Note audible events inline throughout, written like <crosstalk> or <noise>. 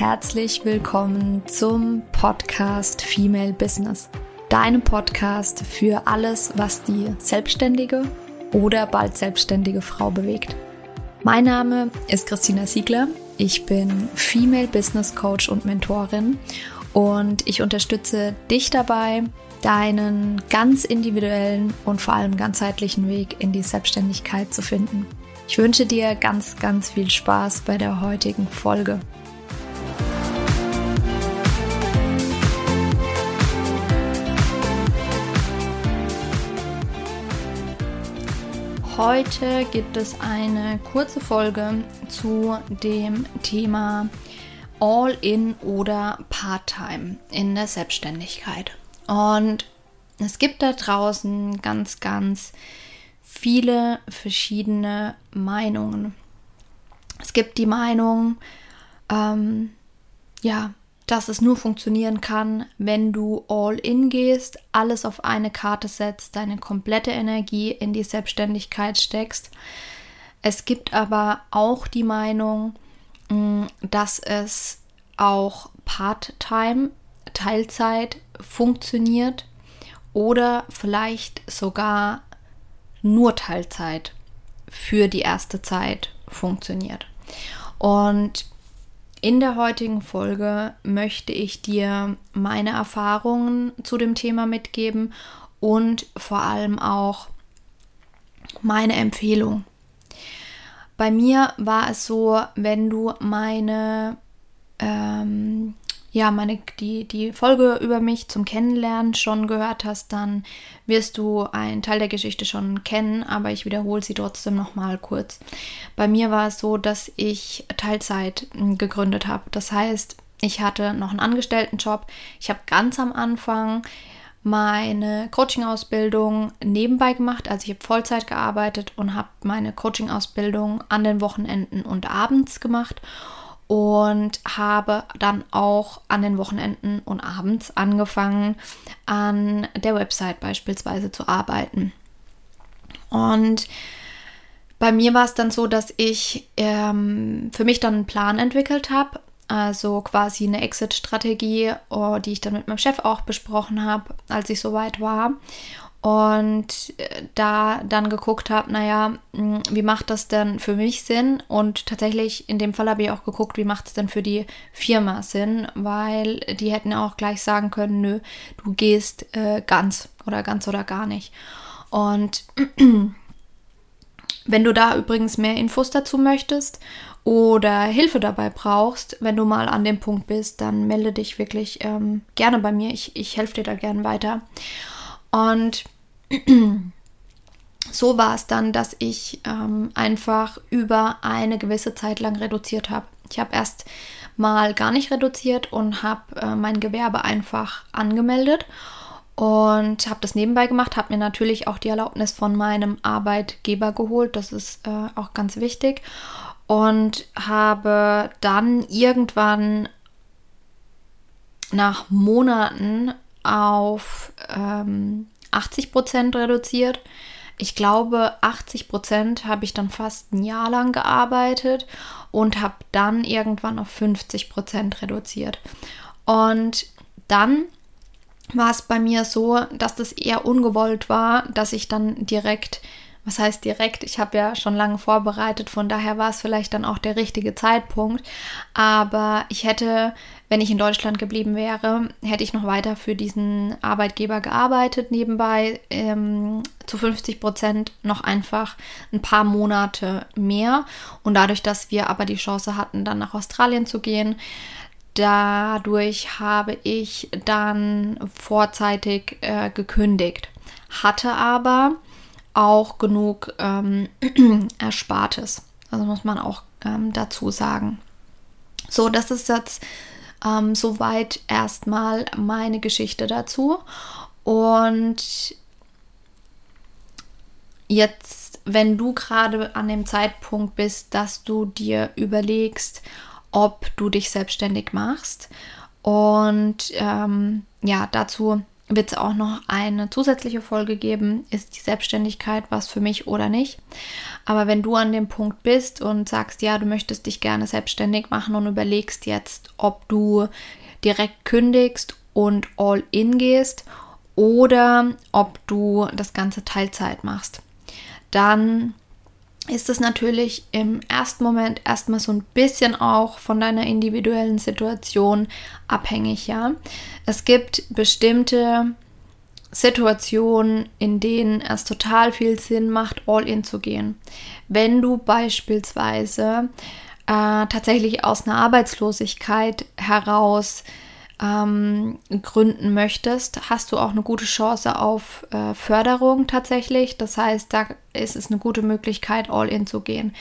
herzlich willkommen zum Podcast Female Business. Deinem Podcast für alles, was die selbstständige oder bald selbstständige Frau bewegt. Mein Name ist Christina Siegler. Ich bin Female Business Coach und Mentorin und ich unterstütze dich dabei, deinen ganz individuellen und vor allem ganzheitlichen Weg in die Selbstständigkeit zu finden. Ich wünsche dir ganz, ganz viel Spaß bei der heutigen Folge. Heute gibt es eine kurze Folge zu dem Thema All-in oder Part-time in der Selbstständigkeit. Und es gibt da draußen ganz, ganz viele verschiedene Meinungen. Es gibt die Meinung, ähm, ja, dass es nur funktionieren kann, wenn du all in gehst, alles auf eine Karte setzt, deine komplette Energie in die Selbstständigkeit steckst. Es gibt aber auch die Meinung, mm, dass es auch Part-Time, Teilzeit funktioniert oder vielleicht sogar nur Teilzeit für die erste Zeit funktioniert. Und in der heutigen Folge möchte ich dir meine Erfahrungen zu dem Thema mitgeben und vor allem auch meine Empfehlung. Bei mir war es so, wenn du meine ähm, ja, meine, die, die Folge über mich zum Kennenlernen schon gehört hast, dann wirst du einen Teil der Geschichte schon kennen, aber ich wiederhole sie trotzdem nochmal kurz. Bei mir war es so, dass ich Teilzeit hm, gegründet habe. Das heißt, ich hatte noch einen Angestelltenjob. Ich habe ganz am Anfang meine Coaching-Ausbildung nebenbei gemacht. Also ich habe Vollzeit gearbeitet und habe meine Coaching-Ausbildung an den Wochenenden und abends gemacht und habe dann auch an den Wochenenden und abends angefangen, an der Website beispielsweise zu arbeiten. Und bei mir war es dann so, dass ich ähm, für mich dann einen Plan entwickelt habe, also quasi eine Exit-Strategie, oh, die ich dann mit meinem Chef auch besprochen habe, als ich soweit war und äh, da dann geguckt habe, naja, hm, wie macht das denn für mich Sinn? Und tatsächlich in dem Fall habe ich auch geguckt, wie macht es denn für die Firma Sinn, weil die hätten auch gleich sagen können, nö, du gehst äh, ganz oder ganz oder gar nicht. Und <clears throat> wenn du da übrigens mehr Infos dazu möchtest oder Hilfe dabei brauchst, wenn du mal an dem Punkt bist, dann melde dich wirklich ähm, gerne bei mir. Ich, ich helfe dir da gerne weiter. Und <clears throat> so war es dann, dass ich ähm, einfach über eine gewisse Zeit lang reduziert habe. Ich habe erst mal gar nicht reduziert und habe äh, mein Gewerbe einfach angemeldet und habe das nebenbei gemacht, habe mir natürlich auch die Erlaubnis von meinem Arbeitgeber geholt, das ist äh, auch ganz wichtig und habe dann irgendwann nach Monaten auf ähm, 80 Prozent reduziert. Ich glaube, 80 Prozent habe ich dann fast ein Jahr lang gearbeitet und habe dann irgendwann auf 50 Prozent reduziert. Und dann war es bei mir so, dass das eher ungewollt war, dass ich dann direkt was heißt direkt? Ich habe ja schon lange vorbereitet, von daher war es vielleicht dann auch der richtige Zeitpunkt. Aber ich hätte, wenn ich in Deutschland geblieben wäre, hätte ich noch weiter für diesen Arbeitgeber gearbeitet nebenbei. Ähm, zu 50 Prozent noch einfach ein paar Monate mehr. Und dadurch, dass wir aber die Chance hatten, dann nach Australien zu gehen, dadurch habe ich dann vorzeitig äh, gekündigt. Hatte aber auch genug ähm, <clears throat> Erspartes. Also muss man auch ähm, dazu sagen. So, das ist jetzt ähm, soweit erstmal meine Geschichte dazu. Und jetzt, wenn du gerade an dem Zeitpunkt bist, dass du dir überlegst, ob du dich selbstständig machst. Und ähm, ja, dazu wird es auch noch eine zusätzliche Folge geben, ist die Selbstständigkeit was für mich oder nicht. Aber wenn du an dem Punkt bist und sagst, ja, du möchtest dich gerne selbstständig machen und überlegst jetzt, ob du direkt kündigst und all in gehst oder ob du das Ganze Teilzeit machst, dann ist es natürlich im ersten Moment erstmal so ein bisschen auch von deiner individuellen Situation abhängig, ja. Es gibt bestimmte Situationen, in denen es total viel Sinn macht, all in zu gehen. Wenn du beispielsweise äh, tatsächlich aus einer Arbeitslosigkeit heraus ähm, gründen möchtest, hast du auch eine gute Chance auf äh, Förderung tatsächlich. Das heißt, da ist es eine gute Möglichkeit, all in zu gehen.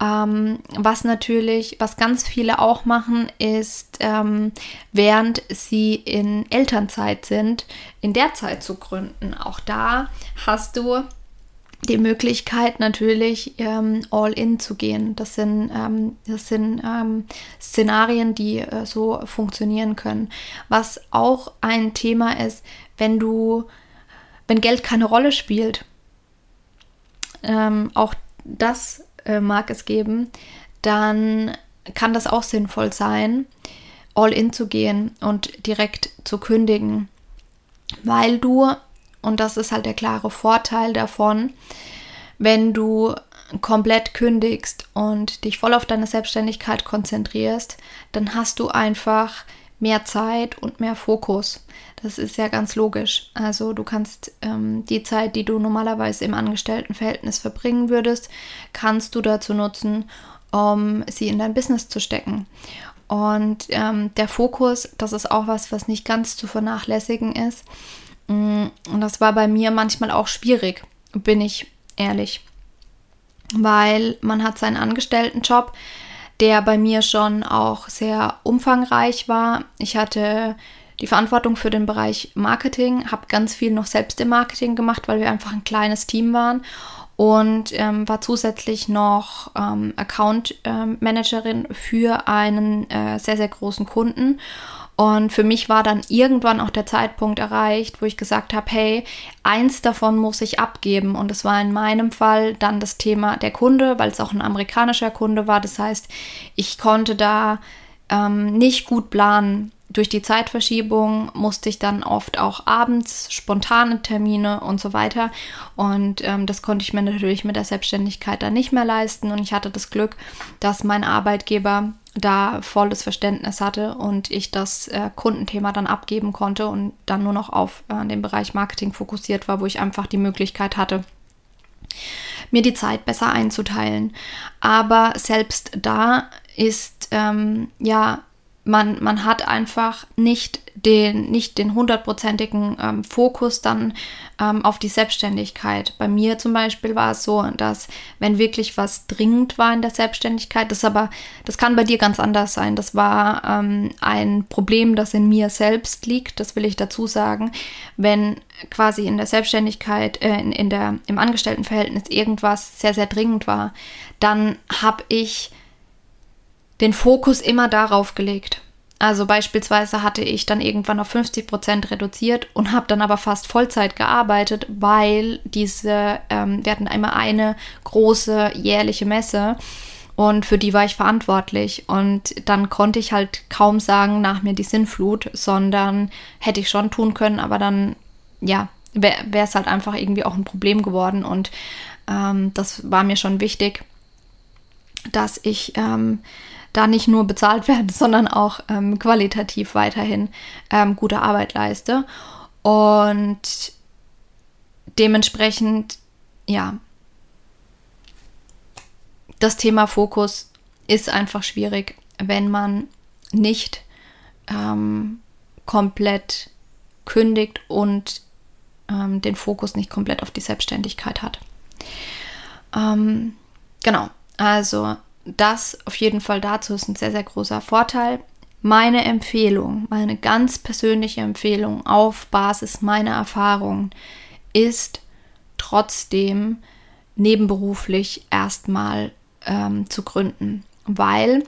Ähm, was natürlich, was ganz viele auch machen, ist, ähm, während sie in Elternzeit sind, in der Zeit zu gründen. Auch da hast du die Möglichkeit natürlich ähm, all in zu gehen. Das sind, ähm, das sind ähm, Szenarien, die äh, so funktionieren können. Was auch ein Thema ist, wenn du, wenn Geld keine Rolle spielt, ähm, auch das äh, mag es geben, dann kann das auch sinnvoll sein, all in zu gehen und direkt zu kündigen, weil du und das ist halt der klare Vorteil davon, wenn du komplett kündigst und dich voll auf deine Selbstständigkeit konzentrierst, dann hast du einfach mehr Zeit und mehr Fokus. Das ist ja ganz logisch. Also du kannst ähm, die Zeit, die du normalerweise im Angestelltenverhältnis verbringen würdest, kannst du dazu nutzen, um sie in dein Business zu stecken. Und ähm, der Fokus, das ist auch was, was nicht ganz zu vernachlässigen ist. Mm, und das war bei mir manchmal auch schwierig, bin ich ehrlich. Weil man hat seinen Angestelltenjob, der bei mir schon auch sehr umfangreich war. Ich hatte die Verantwortung für den Bereich Marketing, habe ganz viel noch selbst im Marketing gemacht, weil wir einfach ein kleines Team waren und ähm, war zusätzlich noch ähm, Account ähm, Managerin für einen äh, sehr, sehr großen Kunden. Und für mich war dann irgendwann auch der Zeitpunkt erreicht, wo ich gesagt habe, hey, eins davon muss ich abgeben. Und es war in meinem Fall dann das Thema der Kunde, weil es auch ein amerikanischer Kunde war. Das heißt, ich konnte da ähm, nicht gut planen. Durch die Zeitverschiebung musste ich dann oft auch abends spontane Termine und so weiter. Und ähm, das konnte ich mir natürlich mit der Selbstständigkeit dann nicht mehr leisten. Und ich hatte das Glück, dass mein Arbeitgeber da volles Verständnis hatte und ich das äh, Kundenthema dann abgeben konnte und dann nur noch auf äh, den Bereich Marketing fokussiert war, wo ich einfach die Möglichkeit hatte, mir die Zeit besser einzuteilen. Aber selbst da ist ähm, ja man, man hat einfach nicht den, nicht den hundertprozentigen ähm, Fokus dann ähm, auf die Selbstständigkeit. Bei mir zum Beispiel war es so, dass wenn wirklich was dringend war in der Selbstständigkeit, das aber, das kann bei dir ganz anders sein. Das war ähm, ein Problem, das in mir selbst liegt, das will ich dazu sagen. Wenn quasi in der Selbstständigkeit, äh, in, in der, im Angestelltenverhältnis irgendwas sehr, sehr dringend war, dann habe ich den Fokus immer darauf gelegt. Also beispielsweise hatte ich dann irgendwann auf 50 Prozent reduziert und habe dann aber fast Vollzeit gearbeitet, weil diese, ähm, wir hatten einmal eine große jährliche Messe und für die war ich verantwortlich. Und dann konnte ich halt kaum sagen, nach mir die Sinnflut, sondern hätte ich schon tun können, aber dann, ja, wäre es halt einfach irgendwie auch ein Problem geworden. Und ähm, das war mir schon wichtig, dass ich ähm, da nicht nur bezahlt <laughs> werde, sondern auch ähm, qualitativ weiterhin ähm, gute Arbeit leiste. Und dementsprechend, ja, das Thema Fokus ist einfach schwierig, wenn man nicht ähm, komplett kündigt und ähm, den Fokus nicht komplett auf die Selbstständigkeit hat. Ähm, genau, also das auf jeden Fall dazu ist ein sehr, sehr großer Vorteil. Meine Empfehlung, meine ganz persönliche Empfehlung auf Basis meiner Erfahrungen ist trotzdem nebenberuflich erstmal ähm, zu gründen, weil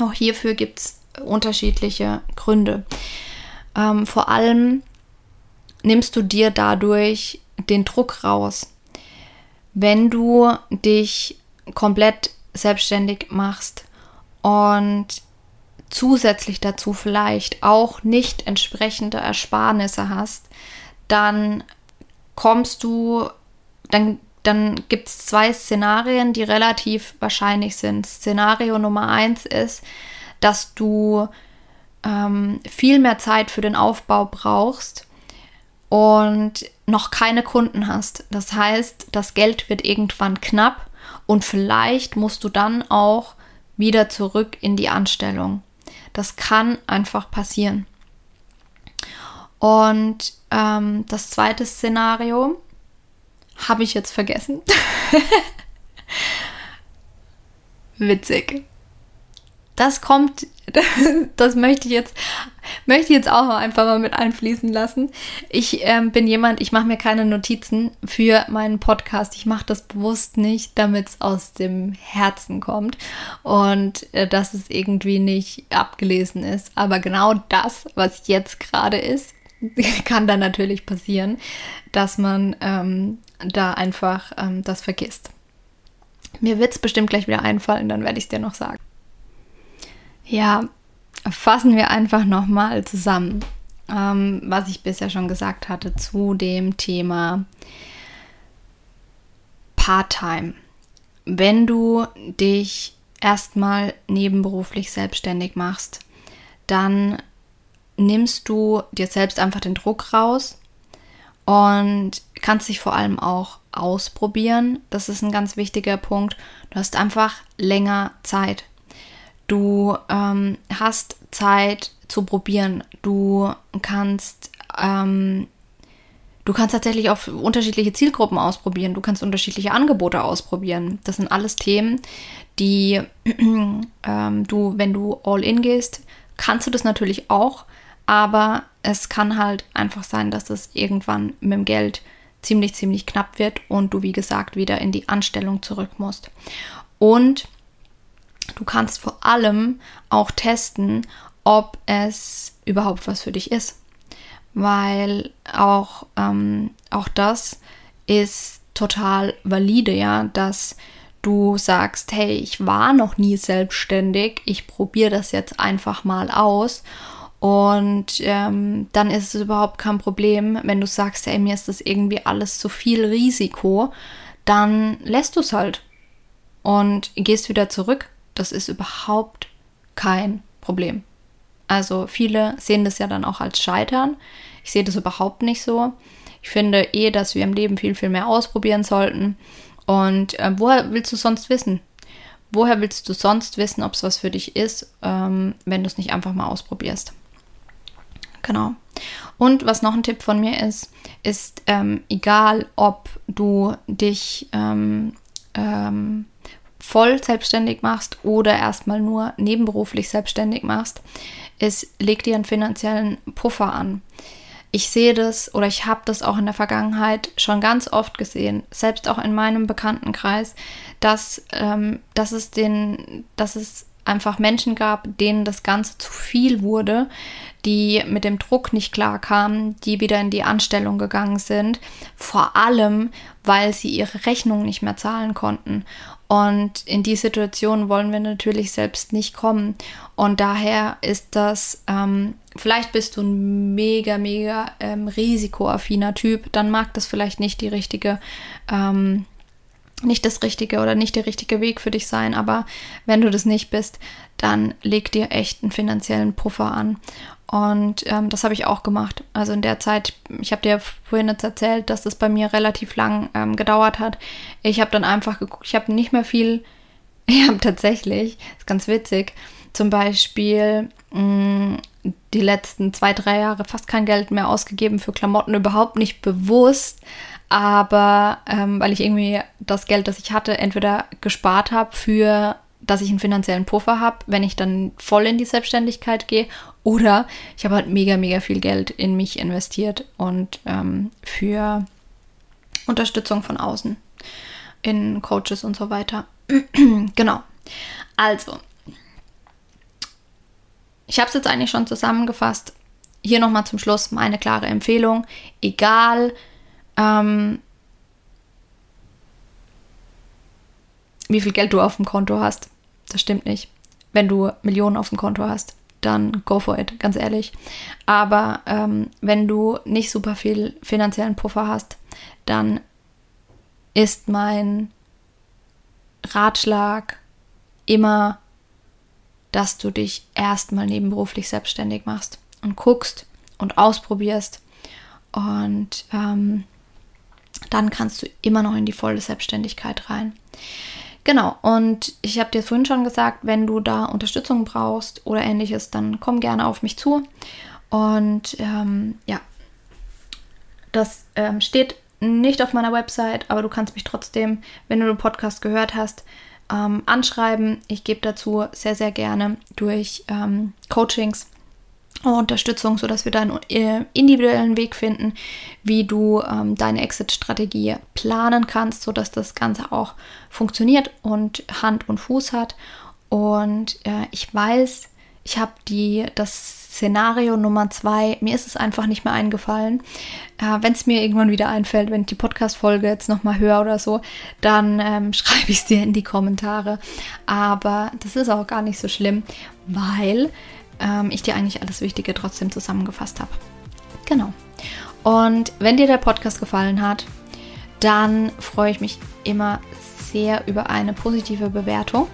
auch hierfür gibt es unterschiedliche Gründe. Ähm, vor allem nimmst du dir dadurch den Druck raus. Wenn du dich komplett selbstständig machst und zusätzlich dazu vielleicht auch nicht entsprechende Ersparnisse hast, dann kommst du, dann, dann gibt es zwei Szenarien, die relativ wahrscheinlich sind. Szenario Nummer eins ist, dass du ähm, viel mehr Zeit für den Aufbau brauchst und noch keine Kunden hast. Das heißt, das Geld wird irgendwann knapp und vielleicht musst du dann auch wieder zurück in die Anstellung. Das kann einfach passieren. Und ähm, das zweite Szenario habe ich jetzt vergessen. <laughs> Witzig das kommt, <laughs> das möchte ich jetzt, möchte ich jetzt auch einfach mal mit einfließen lassen. Ich ähm, bin jemand, ich mache mir keine Notizen für meinen Podcast. Ich mache das bewusst nicht, damit es aus dem Herzen kommt und äh, dass es irgendwie nicht abgelesen ist. Aber genau das, was jetzt gerade ist, <laughs> kann dann natürlich passieren, dass man ähm, da einfach ähm, das vergisst. Mir wird es bestimmt gleich wieder einfallen, dann werde ich es dir noch sagen. Ja, fassen wir einfach nochmal zusammen, ähm, was ich bisher schon gesagt hatte zu dem Thema Part-Time. Wenn du dich erstmal nebenberuflich selbstständig machst, dann nimmst du dir selbst einfach den Druck raus und kannst dich vor allem auch ausprobieren. Das ist ein ganz wichtiger Punkt. Du hast einfach länger Zeit. Du ähm, hast Zeit zu probieren. Du kannst, ähm, du kannst tatsächlich auf unterschiedliche Zielgruppen ausprobieren. Du kannst unterschiedliche Angebote ausprobieren. Das sind alles Themen, die <clears throat> ähm, du, wenn du all in gehst, kannst du das natürlich auch. Aber es kann halt einfach sein, dass es irgendwann mit dem Geld ziemlich, ziemlich knapp wird und du, wie gesagt, wieder in die Anstellung zurück musst. Und Du kannst vor allem auch testen, ob es überhaupt was für dich ist. Weil auch, ähm, auch das ist total valide, ja, dass du sagst, hey, ich war noch nie selbstständig, ich probiere das jetzt einfach mal aus. Und ähm, dann ist es überhaupt kein Problem, wenn du sagst, hey, mir ist das irgendwie alles zu viel Risiko, dann lässt du es halt und gehst wieder zurück das ist überhaupt kein Problem. Also viele sehen das ja dann auch als Scheitern. Ich sehe das überhaupt nicht so. Ich finde eh, dass wir im Leben viel, viel mehr ausprobieren sollten. Und äh, woher willst du sonst wissen? Woher willst du sonst wissen, ob es was für dich ist, ähm, wenn du es nicht einfach mal ausprobierst? Genau. Und was noch ein Tipp von mir ist, ist ähm, egal, ob du dich ähm, ähm voll selbstständig machst oder erstmal nur nebenberuflich selbstständig machst, ist, leg dir einen finanziellen Puffer an. Ich sehe das oder ich habe das auch in der Vergangenheit schon ganz oft gesehen, selbst auch in meinem Bekanntenkreis, dass, ähm, dass, es, den, dass es einfach Menschen gab, denen das Ganze zu viel wurde, die mit dem Druck nicht klarkamen, die wieder in die Anstellung gegangen sind, vor allem, weil sie ihre Rechnung nicht mehr zahlen konnten. Und in die Situation wollen wir natürlich selbst nicht kommen. Und daher ist das, ähm, vielleicht bist du ein mega, mega ähm, risikoaffiner Typ, dann mag das vielleicht nicht die richtige, ähm, nicht das richtige oder nicht der richtige Weg für dich sein. Aber wenn du das nicht bist, dann leg dir echt einen finanziellen Puffer an. Und ähm, das habe ich auch gemacht. Also in der Zeit, ich habe dir vorhin jetzt erzählt, dass das bei mir relativ lang ähm, gedauert hat. Ich habe dann einfach geguckt, ich habe nicht mehr viel, <laughs> ich habe tatsächlich, ist ganz witzig, zum Beispiel mh, mm, die letzten zwei, drei Jahre fast kein Geld mehr ausgegeben für Klamotten, überhaupt nicht bewusst, aber ähm, weil ich irgendwie das Geld, das ich hatte, entweder gespart habe für dass ich einen finanziellen Puffer habe, wenn ich dann voll in die Selbstständigkeit gehe. Oder ich habe halt mega, mega viel Geld in mich investiert und ähm, für Unterstützung von außen in Coaches und so weiter. <clears throat> genau. Also, ich habe es jetzt eigentlich schon zusammengefasst. hier nochmal zum Schluss meine klare Empfehlung. Egal, ähm, wie viel Geld du auf dem Konto hast. Das stimmt nicht. Wenn du Millionen auf dem Konto hast, dann go for it, ganz ehrlich. Aber ähm, wenn du nicht super viel finanziellen Puffer hast, dann ist mein Ratschlag immer, dass du dich erstmal nebenberuflich selbstständig machst und guckst und ausprobierst. Und ähm, dann kannst du immer noch in die volle Selbstständigkeit rein. Genau, und ich habe dir vorhin schon gesagt, wenn du da Unterstützung brauchst oder ähnliches, dann komm gerne auf mich zu. Und ähm, ja, das ähm, steht nicht auf meiner Website, aber du kannst mich trotzdem, wenn du den Podcast gehört hast, ähm, anschreiben. Ich gebe dazu sehr, sehr gerne durch ähm, Coachings Unterstützung, sodass wir deinen äh, individuellen Weg finden, wie du ähm, deine Exit-Strategie planen kannst, sodass das Ganze auch funktioniert und Hand und Fuß hat. Und äh, ich weiß, ich habe die das Szenario Nummer zwei, mir ist es einfach nicht mehr eingefallen. Äh, wenn es mir irgendwann wieder einfällt, wenn ich die Podcast-Folge jetzt nochmal höre oder so, dann ähm, <laughs> schreibe ich es dir in die Kommentare. Aber das ist auch gar nicht so schlimm, weil ähm, ich dir eigentlich alles Wichtige trotzdem zusammengefasst habe. Genau. Und wenn dir der Podcast gefallen hat, dann freue ich mich immer sehr über eine positive Bewertung.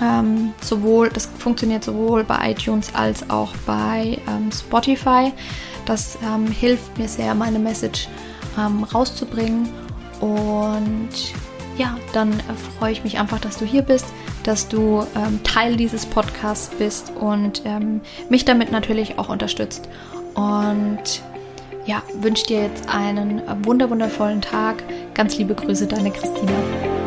Ähm, sowohl, das funktioniert sowohl bei iTunes als auch bei ähm, Spotify. Das ähm, hilft mir sehr, meine Message ähm, rauszubringen. Und ja, dann äh, freue ich mich einfach, dass du hier bist dass du ähm, Teil dieses Podcasts bist und ähm, mich damit natürlich auch unterstützt. Und ja, wünsche dir jetzt einen wunderwundervollen Tag. Ganz liebe Grüße, deine Christina.